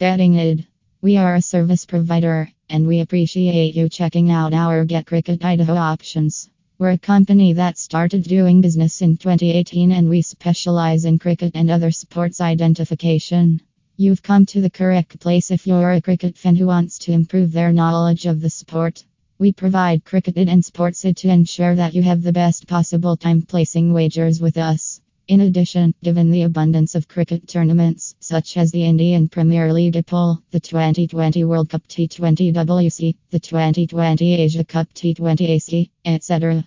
Betting Id. We are a service provider and we appreciate you checking out our Get Cricket ID options. We're a company that started doing business in 2018 and we specialize in cricket and other sports identification. You've come to the correct place if you're a cricket fan who wants to improve their knowledge of the sport. We provide cricket and sports to ensure that you have the best possible time placing wagers with us. In addition, given the abundance of cricket tournaments, such as the Indian Premier League IPL, the 2020 World Cup T20 WC, the 2020 Asia Cup T20 AC, etc.,